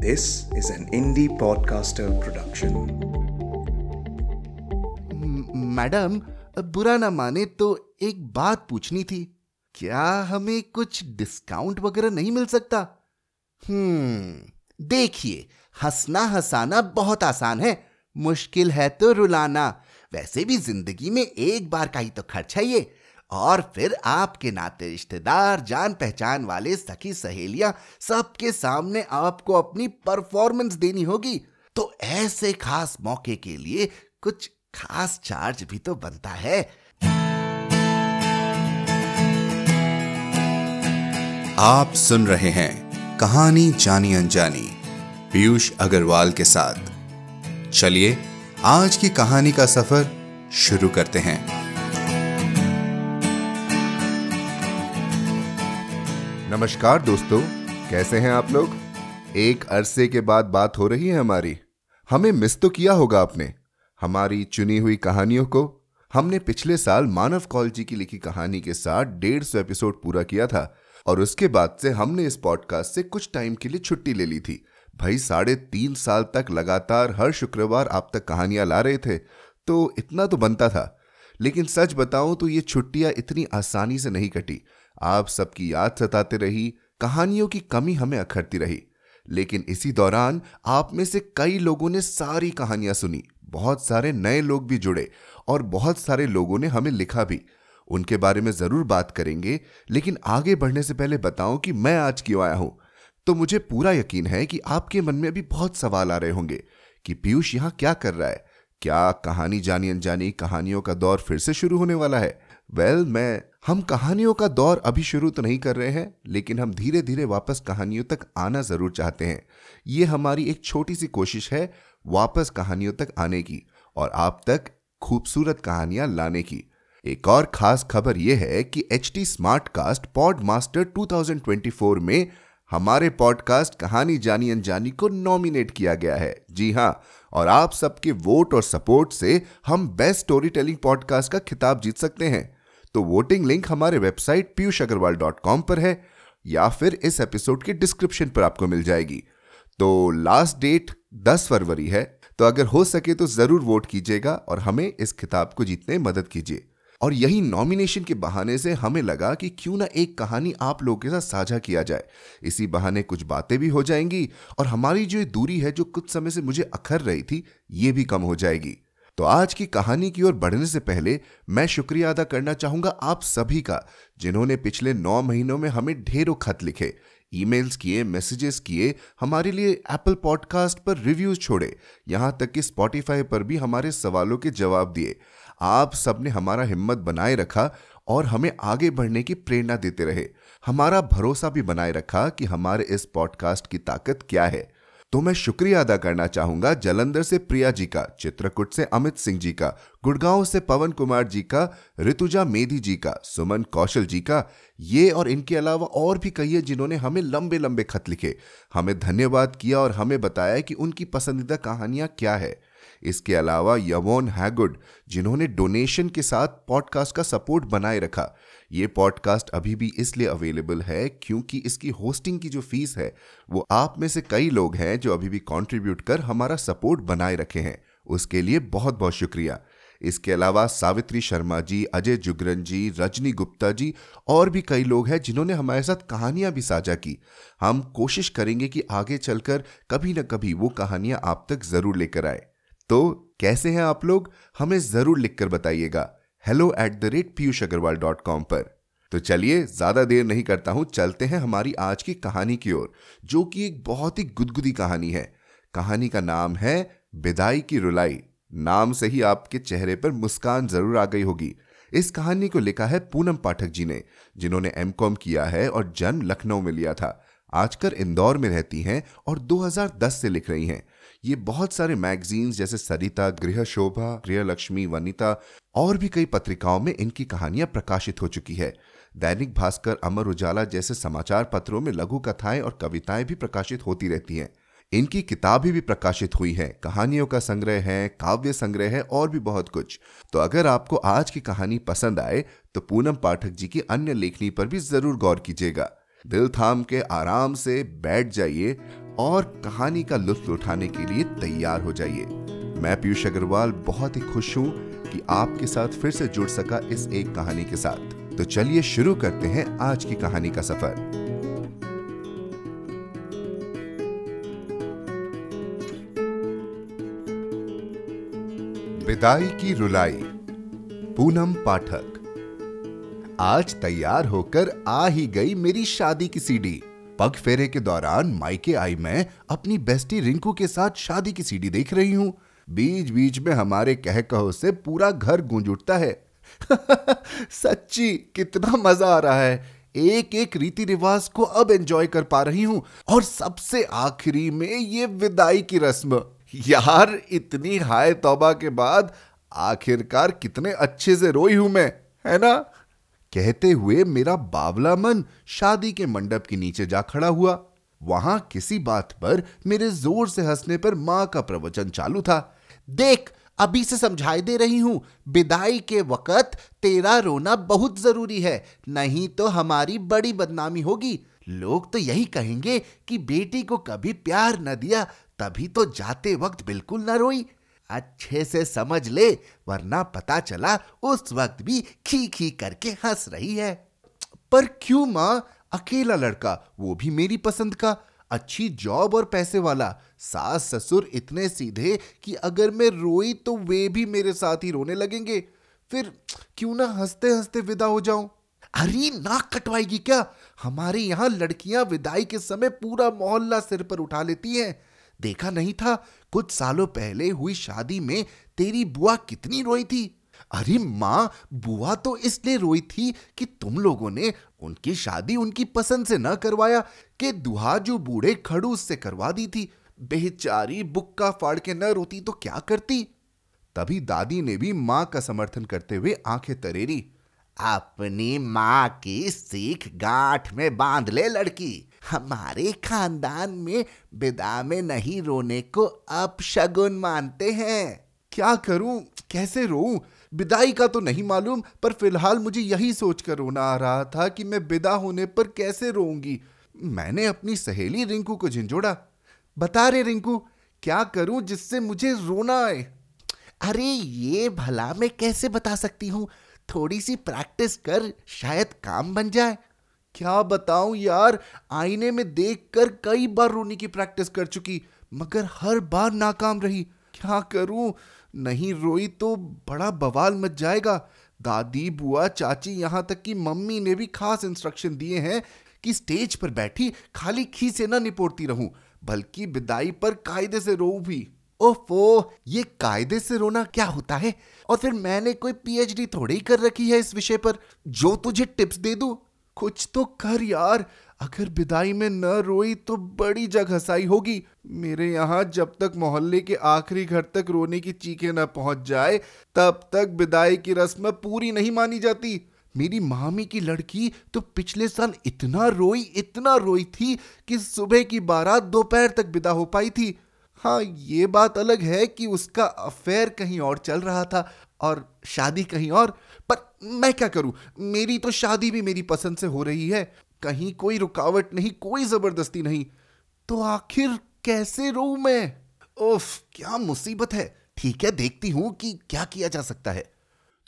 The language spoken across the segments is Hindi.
This is an indie podcaster production. Madam बुरा ना माने तो एक बात पूछनी थी क्या हमें कुछ डिस्काउंट वगैरह नहीं मिल सकता? हम्म देखिए, हंसना हंसाना बहुत आसान है। मुश्किल है तो रुलाना। वैसे भी ज़िंदगी में एक बार का ही तो खर्च है ये। और फिर आपके नाते रिश्तेदार जान पहचान वाले, सखी सहेलियाँ सबके सामने आपको अपनी परफॉर्मेंस देनी होगी। तो ऐसे खास मौके के लिए कुछ खास चार्ज भी तो बनता है। आप सुन रहे हैं कहानी जानी अनजानी, पीयूष अग्रवाल के साथ। चलिए, आज की कहानी का सफ़र शुरू करते हैं। नमस्कार दोस्तों, कैसे हैं आप लोग? एक अरसे के बाद बात हो रही है हमारी। हमें मिस तो किया होगा आपने। हमारी चुनी हुई कहानियों को हमने पिछले साल मानव कौल जी की लिखी कहानी के साथ डेढ़ सौ एपिसोड पूरा किया था और उसके बाद से हमने इस पॉडकास्ट से कुछ टाइम के लिए छुट्टी ले ली थी। भाई, साढ़े तीन साल तक लगातार हर शुक्रवार आप तक कहानियाँ ला रहे थे तो इतना तो बनता था। लेकिन सच बताऊँ तो ये छुट्टियाँ इतनी आसानी से नहीं कटी। आप सबकी याद सताते रही कहानियों की कमी हमें अखरती रही। लेकिन इसी दौरान आप में से कई लोगों ने सारी कहानियाँ सुनी बहुत सारे नए लोग भी जुड़े और बहुत सारे लोगों ने हमें लिखा भी। उनके बारे में ज़रूर बात करेंगे लेकिन आगे बढ़ने से पहले बताऊँ कि मैं आज क्यों आया हूँ। तो मुझे पूरा यकीन है कि आपके मन में भी बहुत सवाल आ रहे होंगे कि पीयूष यहाँ क्या कर रहा है? क्या कहानी जानी अनजानी कहानियों का दौर फिर से शुरू होने वाला है? वेल well, मैं हम कहानियों का दौर अभी शुरू तो नहीं कर रहे हैं, लेकिन हम धीरे धीरे वापस कहानियों तक आना ज़रूर चाहते हैं। ये हमारी एक छोटी सी कोशिश है वापस कहानियों तक आने की और आप तक खूबसूरत कहानियाँ लाने की। एक और खास खबर यह है कि H T smartcast pod master two में हमारे पॉडकास्ट कहानी जानी अनजानी को नॉमिनेट किया गया है। जी हाँ और आप सबके वोट और सपोर्ट से हम बेस्ट स्टोरी टेलिंग पॉडकास्ट का खिताब जीत सकते हैं। तो वोटिंग लिंक हमारे website Piyush Agarwal dot com पर है, या फिर इस एपिसोड के डिस्क्रिप्शन पर आपको मिल जाएगी। तो लास्ट डेट 10 फरवरी है तो अगर हो सके तो ज़रूर वोट कीजिएगा और हमें इस खिताब को जीतने में मदद कीजिए। और यही नॉमिनेशन के बहाने से हमें लगा कि क्यों ना एक कहानी आप लोगों के साथ साझा किया जाए। इसी बहाने कुछ बातें भी हो जाएँगी और हमारी जो दूरी है, जो कुछ समय से मुझे अखर रही थी, ये भी कम हो जाएगी। तो आज की कहानी की ओर बढ़ने से पहले मैं शुक्रिया अदा करना चाहूँगा आप सभी का, जिन्होंने पिछले नौ महीनों में हमें ढेरों खत लिखे। ईमेल्स किए, मैसेजेस किए, हमारे लिए एप्पल पॉडकास्ट पर रिव्यूज़ छोड़े, यहाँ तक कि स्पॉटिफाई पर भी हमारे सवालों के जवाब दिए। आप सबने हमारा हिम्मत बनाए रखा और हमें आगे बढ़ने की प्रेरणा देते रहे। हमारा भरोसा भी बनाए रखा कि हमारे इस पॉडकास्ट की ताकत क्या है। तो मैं शुक्रिया अदा करना चाहूँगा जलंधर से प्रिया जी का, चित्रकूट से अमित सिंह जी का, गुड़गांव से पवन कुमार जी का, ऋतुजा मेधी जी का, सुमन कौशल जी का, ये और इनके अलावा और भी कई है जिन्होंने हमें लंबे लंबे खत लिखे। हमें धन्यवाद किया और हमें बताया कि उनकी पसंदीदा कहानियाँ क्या है। इसके अलावा यवोन हैगुड, जिन्होंने डोनेशन के साथ पॉडकास्ट का सपोर्ट बनाए रखा। ये पॉडकास्ट अभी भी इसलिए अवेलेबल है क्योंकि इसकी होस्टिंग की जो फ़ीस है, वो आप में से कई लोग हैं जो अभी भी कंट्रीब्यूट कर हमारा सपोर्ट बनाए रखे हैं। उसके लिए बहुत बहुत शुक्रिया। इसके अलावा सावित्री शर्मा जी, अजय जुगरन जी, रजनी गुप्ता जी और भी कई लोग हैं जिन्होंने हमारे साथ कहानियाँ भी साझा की। हम कोशिश करेंगे कि आगे चलकर कभी न कभी वो कहानियाँ आप तक ज़रूर लेकर आए। तो कैसे हैं आप लोग? हमें ज़रूर लिखकर बताइएगा। Hello at the rate Piyush Agarwal dot com पर। तो चलिए, ज़्यादा देर नहीं करता हूँ, चलते हैं हमारी आज की कहानी की ओर, जो कि एक बहुत ही गुदगुदी कहानी है। कहानी का नाम है बिदाई की रुलाई। नाम से ही आपके चेहरे पर मुस्कान ज़रूर आ गई होगी। इस कहानी को लिखा है पूनम पाठक जी ने, जिन्होंने एमकॉम किया है और जन्म लखनऊ में लिया था। आजकल इंदौर में रहती हैं और 2010 से लिख रही हैं। ये बहुत सारे मैगजीन्स जैसे सरिता, गृह शोभा गृह लक्ष्मी वनिता और भी कई पत्रिकाओं में इनकी कहानियाँ प्रकाशित हो चुकी है। दैनिक भास्कर, अमर उजाला जैसे समाचार पत्रों में लघु कथाएँ और कविताएँ भी प्रकाशित होती रहती हैं। इनकी किताबें भी प्रकाशित हुई हैं। कहानियों का संग्रह है, काव्य संग्रह है और भी बहुत कुछ। तो अगर आपको आज की कहानी पसंद आए तो पूनम पाठक जी की अन्य लेखनी पर भी ज़रूर गौर कीजिएगा। दिल थाम के आराम से बैठ जाइए और कहानी का लुत्फ उठाने के लिए तैयार हो जाइए। मैं पीयूष अग्रवाल बहुत ही खुश हूँ कि आपके साथ फिर से जुड़ सका इस एक कहानी के साथ। तो चलिए शुरू करते हैं आज की कहानी का सफ़र। विदाई की रुलाई, पूनम पाठक। आज तैयार होकर आ ही गई मेरी शादी की सीडी। पग फेरे के दौरान मायके आई मैं अपनी बेस्टी रिंकू के साथ शादी की सीडी देख रही हूँ। बीच बीच में हमारे कह कहो से पूरा घर गूंज उठता है। सच्ची, कितना मज़ा आ रहा है। एक एक रीति रिवाज को अब एंजॉय कर पा रही हूँ और सबसे आखिरी में ये विदाई की रस्म। यार, इतनी हाय तौबा के बाद आखिरकार कितने अच्छे से रोई हूँ मैं, है ना? कहते हुए मेरा बावला मन शादी के मंडप के नीचे जा खड़ा हुआ। वहाँ किसी बात पर मेरे ज़ोर से हंसने पर माँ का प्रवचन चालू था। देख, अभी से समझाई दे रही हूँ, विदाई के वक्त तेरा रोना बहुत ज़रूरी है, नहीं तो हमारी बड़ी बदनामी होगी। लोग तो यही कहेंगे कि बेटी को कभी प्यार न दिया, तभी तो जाते वक्त बिल्कुल न रोई। अच्छे से समझ ले, वरना पता चला उस वक्त भी खी खी करके हंस रही है। पर क्यों माँ? अकेला लड़का, वो भी मेरी पसंद का। अच्छी जॉब और पैसे वाला। सास ससुर इतने सीधे कि अगर मैं रोई तो वे भी मेरे साथ ही रोने लगेंगे। फिर क्यों ना हँसते हँसते विदा हो जाऊँ? अरे, नाक कटवाएगी क्या? हमारे यहाँ लड़कियाँ विदाई के समय पूरा मोहल्ला सिर पर उठा लेती हैं। देखा नहीं था। कुछ सालों पहले हुई शादी में तेरी बुआ कितनी रोई थी? अरे माँ, बुआ तो इसलिए रोई थी कि तुम लोगों ने उनकी शादी उनकी पसंद से न करवाया, कि दुहाजू बूढ़े खड़ूस से करवा दी थी। बेचारी बुक्का फाड़ के न रोती तो क्या करती? तभी दादी ने भी माँ का समर्थन करते हुए आँखें तरेरी। अपनी माँ की सीख गांठ में बाँध ले, लड़की। हमारे खानदान में विदा में नहीं रोने को अपशगुन मानते हैं। क्या करूँ? कैसे रोऊं? विदाई का तो नहीं मालूम पर फ़िलहाल मुझे यही सोचकर रोना आ रहा था कि मैं विदा होने पर कैसे रोऊँगी। मैंने अपनी सहेली रिंकू को झिंझोड़ा। बता रे रिंकू क्या करूँ जिससे मुझे रोना आए? अरे ये भला मैं कैसे बता सकती हूँ? थोड़ी सी प्रैक्टिस कर शायद काम बन जाए। क्या बताऊँ यार, आईने में देखकर कई बार रोने की प्रैक्टिस कर चुकी, मगर हर बार नाकाम रही। क्या करूँ? नहीं रोई तो बड़ा बवाल मच जाएगा। दादी, बुआ, चाची यहाँ तक कि मम्मी ने भी खास इंस्ट्रक्शन दिए हैं कि स्टेज पर बैठी, खाली खी से ना निपोड़ती रहूँ, बल्कि विदाई पर कायदे से रो भी। ओफो, ये कायदे से रोना क्या होता है? और फिर मैंने कोई पीएचडी थोड़ी कर रखी है इस विषय पर, जो तुझे टिप्स दे दूँ? कुछ तो कर यार। अगर विदाई में न रोई तो बड़ी जग हसाई होगी। मेरे यहाँ जब तक मोहल्ले के आखिरी घर तक रोने की चीखें न पहुँच जाए, तब तक विदाई की रस्म पूरी नहीं मानी जाती। मेरी मामी की लड़की तो पिछले साल इतना रोई इतना रोई थी कि सुबह की बारात दोपहर तक विदा हो पाई थी। हाँ ये बात अलग है कि उसका अफेयर कहीं और चल रहा था और शादी कहीं और। मैं क्या करूँ? मेरी तो शादी भी मेरी पसंद से हो रही है। कहीं कोई रुकावट नहीं, कोई ज़बरदस्ती नहीं। तो आखिर कैसे रो मैं? उफ, क्या मुसीबत है। ठीक है, देखती हूँ कि क्या किया जा सकता है।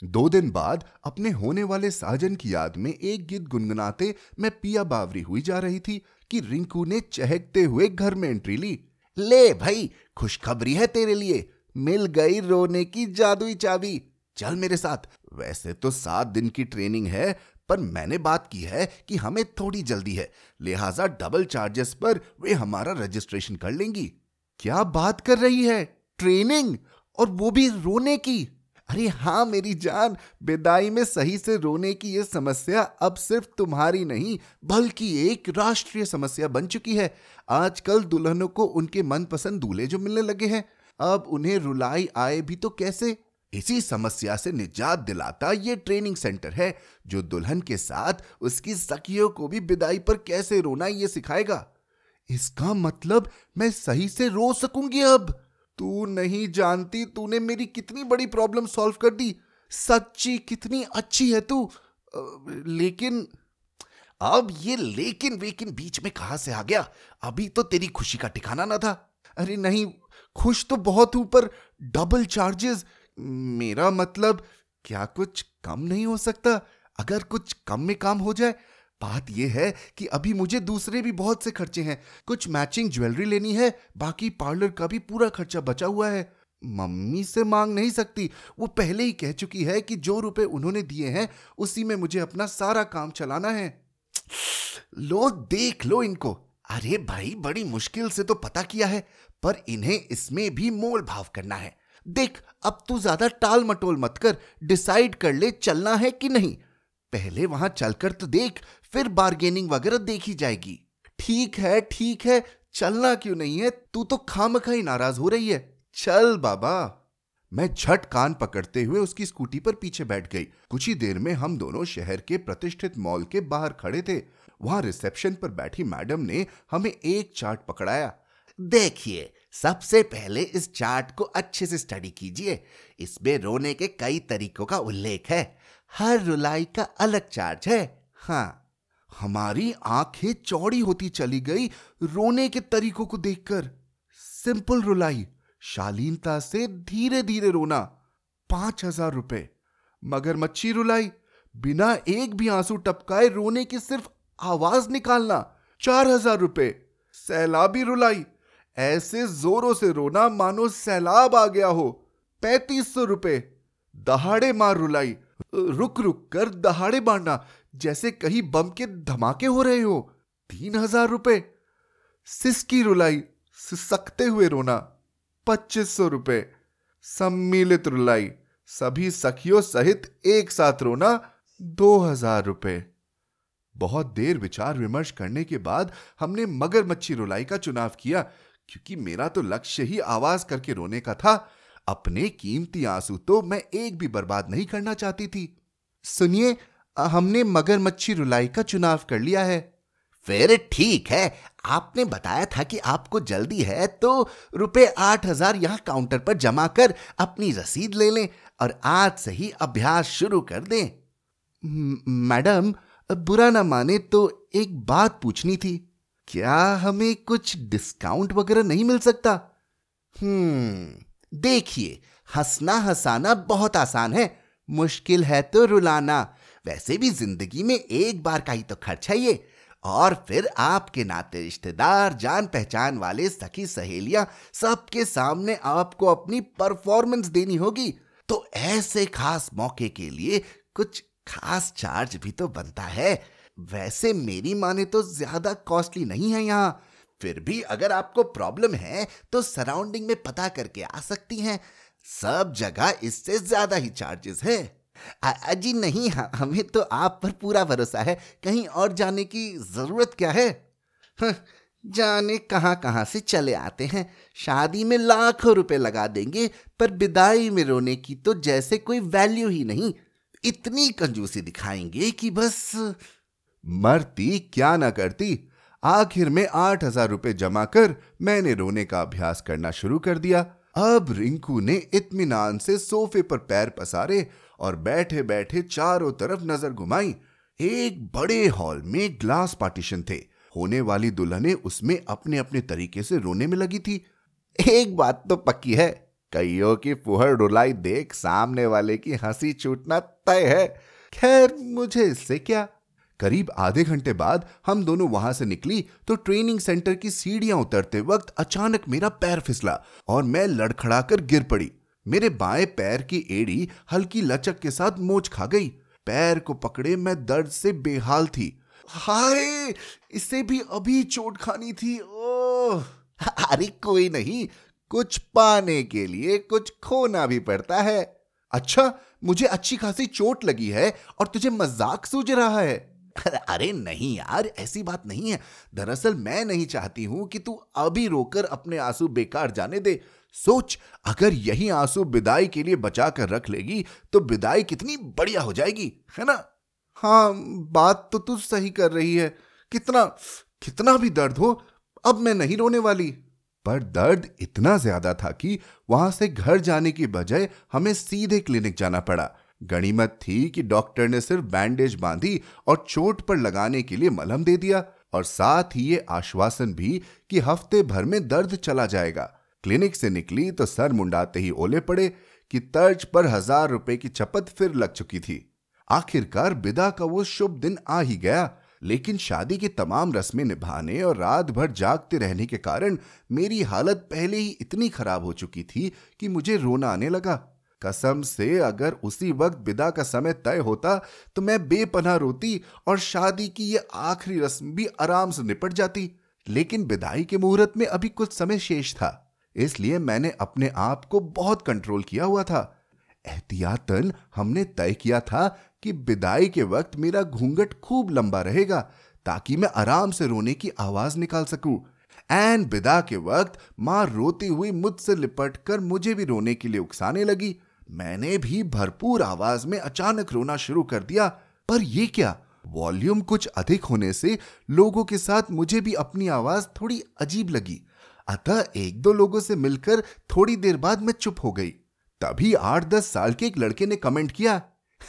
दो दिन बाद अपने होने वाले साजन की याद में एक गीत गुनगुनाते मैं पिया बावरी हुई जा रही थी कि रिंकू ने चहकते हुए घर में एंट्री ली। ले भाई, खुशखबरी है तेरे लिए। मिल गई रोने की जादुई चाबी। चल मेरे साथ। वैसे तो सात दिन की ट्रेनिंग है, पर मैंने बात की है कि हमें थोड़ी जल्दी है। लिहाजा डबल चार्जेस पर वे हमारा रजिस्ट्रेशन कर लेंगी। क्या बात कर रही है? ट्रेनिंग? और वो भी रोने की? अरे हाँ मेरी जान, बेदाई में सही से रोने की यह समस्या अब सिर्फ़ तुम्हारी नहीं, बल्कि एक राष्ट्रीय समस्या बन चुकी है। आजकल दुल्हनों को उनके मनपसंद दूल्हे जो मिलने लगे हैं। अब उन्हें रुलाई आए भी तो कैसे? इसी समस्या से निजात दिलाता ये ट्रेनिंग सेंटर है, जो दुल्हन के साथ उसकी सखियों को भी विदाई पर कैसे रोना ये सिखाएगा? इसका मतलब मैं सही से रो सकूँगी अब। तू नहीं जानती तूने मेरी कितनी बड़ी प्रॉब्लम सॉल्व कर दी। सच्ची कितनी अच्छी है तू। लेकिन, अब ये लेकिन वेकिन बीच में कहाँ से आ गया? अभी तो तेरी खुशी का ठिकाना ना था। अरे नहीं, खुश तो बहुत हूँ पर डबल चार्जेस मेरा मतलब क्या कुछ कम नहीं हो सकता? अगर कुछ कम में काम हो जाए, बात यह है कि अभी मुझे दूसरे भी बहुत से खर्चे हैं। कुछ मैचिंग ज्वेलरी लेनी है, बाकी पार्लर का भी पूरा खर्चा बचा हुआ है। मम्मी से मांग नहीं सकती। वो पहले ही कह चुकी है कि जो रुपए उन्होंने दिए हैं, उसी में मुझे अपना सारा काम चलाना है। लो, देख लो इनको। अरे भाई, बड़ी मुश्किल से तो पता किया है, पर इन्हें इसमें भी मोल भाव करना है। देख, अब तू ज़्यादा टाल मटोल मत कर डिसाइड कर ले चलना है कि नहीं। पहले वहाँ चलकर तो देख, फिर बार्गेनिंग वगैरह देखी जाएगी। ठीक है ठीक है, चलना क्यों नहीं है? तू तो खाम ही नाराज़ हो रही है। चल बाबा। मैं झट कान पकड़ते हुए उसकी स्कूटी पर पीछे बैठ गई। कुछ ही देर में हम दोनों शहर के प्रतिष्ठित मॉल के बाहर खड़े थे। वहाँ रिसेप्शन पर बैठी मैडम ने हमें एक चार्ट पकड़ाया। देखिए सबसे पहले इस चार्ट को अच्छे से स्टडी कीजिए। इसमें रोने के कई तरीकों का उल्लेख है। हर रुलाई का अलग चार्ज है। हाँ हमारी आँखें चौड़ी होती चली गई रोने के तरीकों को देखकर। सिंपल रुलाई, शालीनता से धीरे धीरे रोना, पाँच हज़ार रुपए। मगर मच्छी रुलाई, बिना एक भी आँसू टपकाए रोने की सिर्फ़ आवाज़ निकालना, चार हज़ार रुपए। सैलाबी रुलाई ऐसे जोरों से रोना मानो सैलाब आ गया हो। पैतीस सौ रुपए। दहाड़े मार रुलाई। रुक रुक कर दहाड़े मारना जैसे कहीं बम के धमाके हो रहे हो। तीन हज़ार रुपए। सिसकी रुलाई। सिसकते हुए रोना। पच्चीस सौ रुपए। सम्मिलित रुलाई। सभी सखियों सहित एक साथ रोना। दो हज़ार रुपए। बहुत देर विचार विमर्श करने के बाद हमने मगरमच्छी रुलाई का चुनाव किया। क्योंकि मेरा तो लक्ष्य ही आवाज़ करके रोने का था। अपने कीमती आँसू तो मैं एक भी बर्बाद नहीं करना चाहती थी। सुनिए हमने मगरमच्छी रुलाई का चुनाव कर लिया है। फिर ठीक है। आपने बताया था कि आपको जल्दी है तो रुपए आठ हज़ार यहाँ काउंटर पर जमा कर अपनी रसीद ले लें और आज से ही अभ्यास शुरू कर दें। मैडम, बुरा ना माने तो एक बात पूछनी थी। क्या हमें कुछ डिस्काउंट वगैरह नहीं मिल सकता? हम्म देखिए, हंसना हंसाना बहुत आसान है। मुश्किल है तो रुलाना। वैसे भी ज़िंदगी में एक बार का ही तो खर्च है ये। और फिर आपके नाते रिश्तेदार, जान पहचान वाले, सखी सहेलियाँ, सबके सामने आपको अपनी परफॉर्मेंस देनी होगी। तो ऐसे खास मौके के लिए कुछ खास चार्ज भी तो बनता है। वैसे मेरी माने तो ज़्यादा कॉस्टली नहीं है यहाँ। फिर भी अगर आपको प्रॉब्लम है तो सराउंडिंग में पता करके आ सकती हैं। सब जगह इससे ज़्यादा ही चार्जेस है। अजी नहीं हमें तो आप पर पूरा भरोसा है। कहीं और जाने की ज़रूरत क्या है? जाने कहाँ कहाँ से चले आते हैं। शादी में लाखों रुपए लगा देंगे, पर विदाई में रोने की तो जैसे कोई वैल्यू ही नहीं। इतनी कंजूसी दिखाएँगे कि बस मरती क्या ना करती? आखिर में आठ हज़ार रुपए जमा कर मैंने रोने का अभ्यास करना शुरू कर दिया। अब रिंकू ने इत्मीनान से सोफे पर पैर पसारे और बैठे बैठे चारों तरफ़ नज़र घुमाई। एक बड़े हॉल में ग्लास पार्टीशन थे। होने वाली दुल्हने उसमें अपने अपने तरीके से रोने में लगी थी। एक बात तो पक्की है, कईयों की फुहर डुलाई देख सामने वाले की हँसी छूटना तय है। खैर, मुझे इससे क्या करीब आधे घंटे बाद हम दोनों वहाँ से निकली तो ट्रेनिंग सेंटर की सीढ़ियाँ उतरते वक्त अचानक मेरा पैर फिसला और मैं लड़खड़ाकर गिर पड़ी। मेरे बाएँ पैर की एड़ी हल्की लचक के साथ मोच खा गई। पैर को पकड़े मैं दर्द से बेहाल थी। हाय, इसे भी अभी चोट खानी थी, ओह। अरे कोई नहीं, कुछ पाने के लिए कुछ खोना भी पड़ता है। अच्छा मुझे अच्छी खासी चोट लगी है और तुझे मज़ाक सूझ रहा है। अरे नहीं यार, ऐसी बात नहीं है। दरअसल मैं नहीं चाहती हूँ कि तू अभी रोकर अपने आँसू बेकार जाने दे। सोच, अगर यही आँसू विदाई के लिए बचा कर रख लेगी तो विदाई कितनी बढ़िया हो जाएगी, है ना? हाँ बात तो तू सही कर रही है। कितना कितना भी दर्द हो, अब मैं नहीं रोने वाली। पर दर्द इतना ज़्यादा था कि वहाँ से घर जाने की बजाय हमें सीधे क्लिनिक जाना पड़ा। गणिमत थी कि डॉक्टर ने सिर्फ़ बैंडेज बांधी और चोट पर लगाने के लिए मलहम दे दिया और साथ ही ये आश्वासन भी कि हफ़्ते भर में दर्द चला जाएगा। क्लिनिक से निकली तो सर मुंडाते ही ओले पड़े कि तर्ज पर हज़ार रुपए की चपत फिर लग चुकी थी। आखिरकार बिदा का वो शुभ दिन आ ही गया, लेकिन शादी की तमाम रस्में निभाने और रात भर जागते रहने के कारण मेरी हालत पहले ही इतनी खराब हो चुकी थी कि मुझे रोना आने लगा। कसम से अगर उसी वक्त विदा का समय तय होता तो मैं बेपनाह रोती और शादी की ये आखिरी रस्म भी आराम से निपट जाती। लेकिन विदाई के मुहूर्त में अभी कुछ समय शेष था, इसलिए मैंने अपने आप को बहुत कंट्रोल किया हुआ था। एहतियातन हमने तय किया था कि विदाई के वक्त मेरा घूंघट खूब लंबा रहेगा, ताकि मैं आराम से रोने की आवाज़ निकाल सकूँ। एन विदा के वक्त माँ रोती हुई मुझसे लिपट कर मुझे भी रोने के लिए उकसाने लगी। मैंने भी भरपूर आवाज़ में अचानक रोना शुरू कर दिया, पर यह क्या? वॉल्यूम कुछ अधिक होने से लोगों के साथ मुझे भी अपनी आवाज़ थोड़ी अजीब लगी। अतः एक दो लोगों से मिलकर थोड़ी देर बाद मैं चुप हो गई। तभी आठ दस साल के एक लड़के ने कमेंट किया,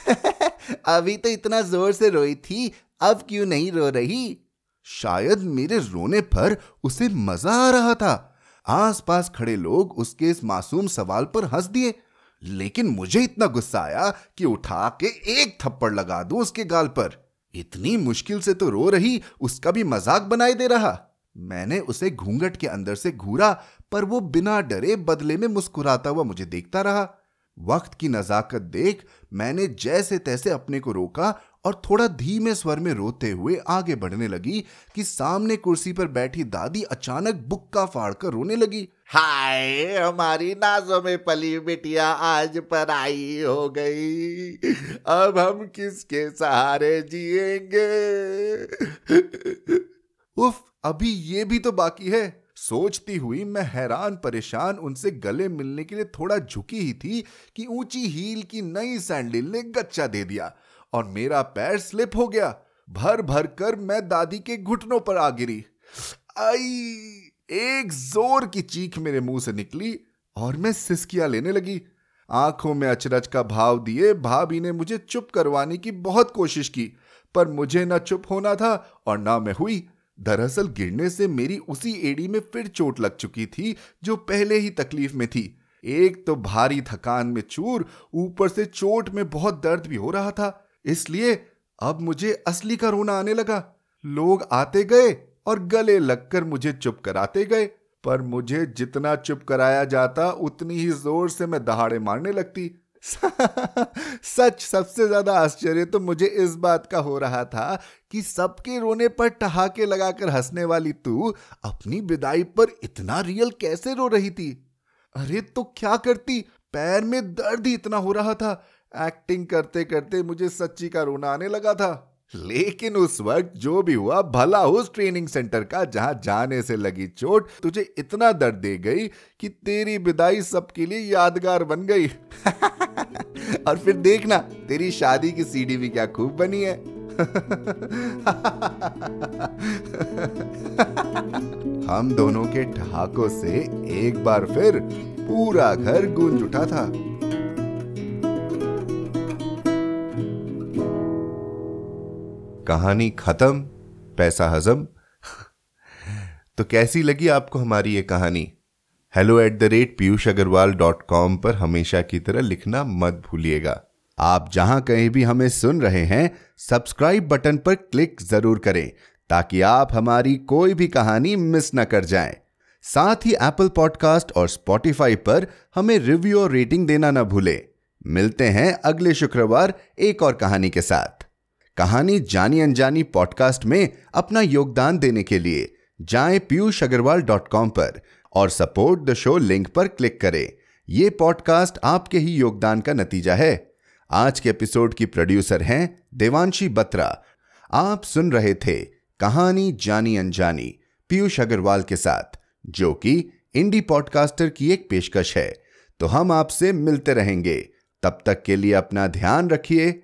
अभी तो इतना ज़ोर से रोई थी, अब क्यों नहीं रो रही? शायद मेरे रोने पर उसे मज़ा आ रहा था। आसपास खड़े लोग उसके इस मासूम सवाल पर हंस दिए। लेकिन मुझे इतना गुस्सा आया कि उठा के एक थप्पड़ लगा दू उसके गाल पर। इतनी मुश्किल से तो रो रही, उसका भी मज़ाक बनाई दे रहा। मैंने उसे घूंघट के अंदर से घूरा, पर वो बिना डरे बदले में मुस्कुराता हुआ मुझे देखता रहा। वक्त की नजाकत देख मैंने जैसे तैसे अपने को रोका और थोड़ा धीमे स्वर में रोते हुए आगे बढ़ने लगी कि सामने कुर्सी पर बैठी दादी अचानक बुक्का फाड़कर रोने लगी। हाय हमारी नाजों में पली बिटिया आज पर आई हो गई। अब हम किसके सहारे जिएँगे? उफ अभी ये भी तो बाकी है। सोचती हुई मैं हैरान परेशान उनसे गले मिलने के लिए थोड़ा झुकी ही थी कि ऊँची हील की नई सैंडल ने गच्चा दे दिया। और मेरा पैर स्लिप हो गया। भर भर कर मैं दादी के घुटनों पर आ गिरी। आई, एक ज़ोर की चीख मेरे मुँह से निकली और मैं सिसकिया लेने लगी। आँखों में अचरज का भाव दिए भाभी ने मुझे चुप करवाने की बहुत कोशिश की, पर मुझे ना चुप होना था और ना मैं हुई। दरअसल गिरने से मेरी उसी एड़ी में फिर चोट लग चुकी थी जो पहले ही तकलीफ़ में थी। एक तो भारी थकान में चूर, ऊपर से चोट में बहुत दर्द भी हो रहा था इसलिए अब मुझे असली का रोना आने लगा। लोग आते गए और गले लगकर मुझे चुप कराते गए, पर मुझे जितना चुप कराया जाता, उतनी ही ज़ोर से मैं दहाड़े मारने लगती। सच, सबसे ज़्यादा आश्चर्य तो मुझे इस बात का हो रहा था कि सबके रोने पर ठहाके लगाकर हंसने वाली तू अपनी विदाई पर इतना रियल कैसे रो रही थी? अरे तो क्या करती? पैर में दर्द ही इतना हो रहा था। एक्टिंग करते करते मुझे सच्ची का रोना आने लगा था। लेकिन उस वक्त जो भी हुआ, भला उस ट्रेनिंग सेंटर का जहाँ जाने से लगी चोट, तुझे इतना दर्द दे गई कि तेरी विदाई सबके लिए यादगार बन गई। और फिर देखना, तेरी शादी की सीडी भी क्या खूब बनी है। हम दोनों के ठहाकों से एक बार फिर पूरा घर गूंज उठा था। कहानी खत्म, पैसा हजम। तो कैसी लगी आपको हमारी ये कहानी? Hello at the rate Piyush Agarwal dot com पर हमेशा की तरह लिखना मत भूलिएगा। आप जहाँ कहीं भी हमें सुन रहे हैं सब्सक्राइब बटन पर क्लिक ज़रूर करें, ताकि आप हमारी कोई भी कहानी मिस न कर जाएँ। साथ ही एप्पल पॉडकास्ट और स्पॉटिफाई पर हमें रिव्यू और रेटिंग देना ना भूलें। मिलते हैं अगले शुक्रवार एक और कहानी के साथ। कहानी जानी अनजानी पॉडकास्ट में अपना योगदान देने के लिए जाएँ पीयूष अग्रवाल डॉट कॉम पर और सपोर्ट द शो लिंक पर क्लिक करें। यह पॉडकास्ट आपके ही योगदान का नतीजा है। आज के एपिसोड की प्रोड्यूसर हैं देवांशी बत्रा। आप सुन रहे थे कहानी जानी अनजानी पीयूष अग्रवाल के साथ, जो कि इंडी पॉडकास्टर की एक पेशकश है। तो हम आपसे मिलते रहेंगे। तब तक के लिए अपना ध्यान रखिए।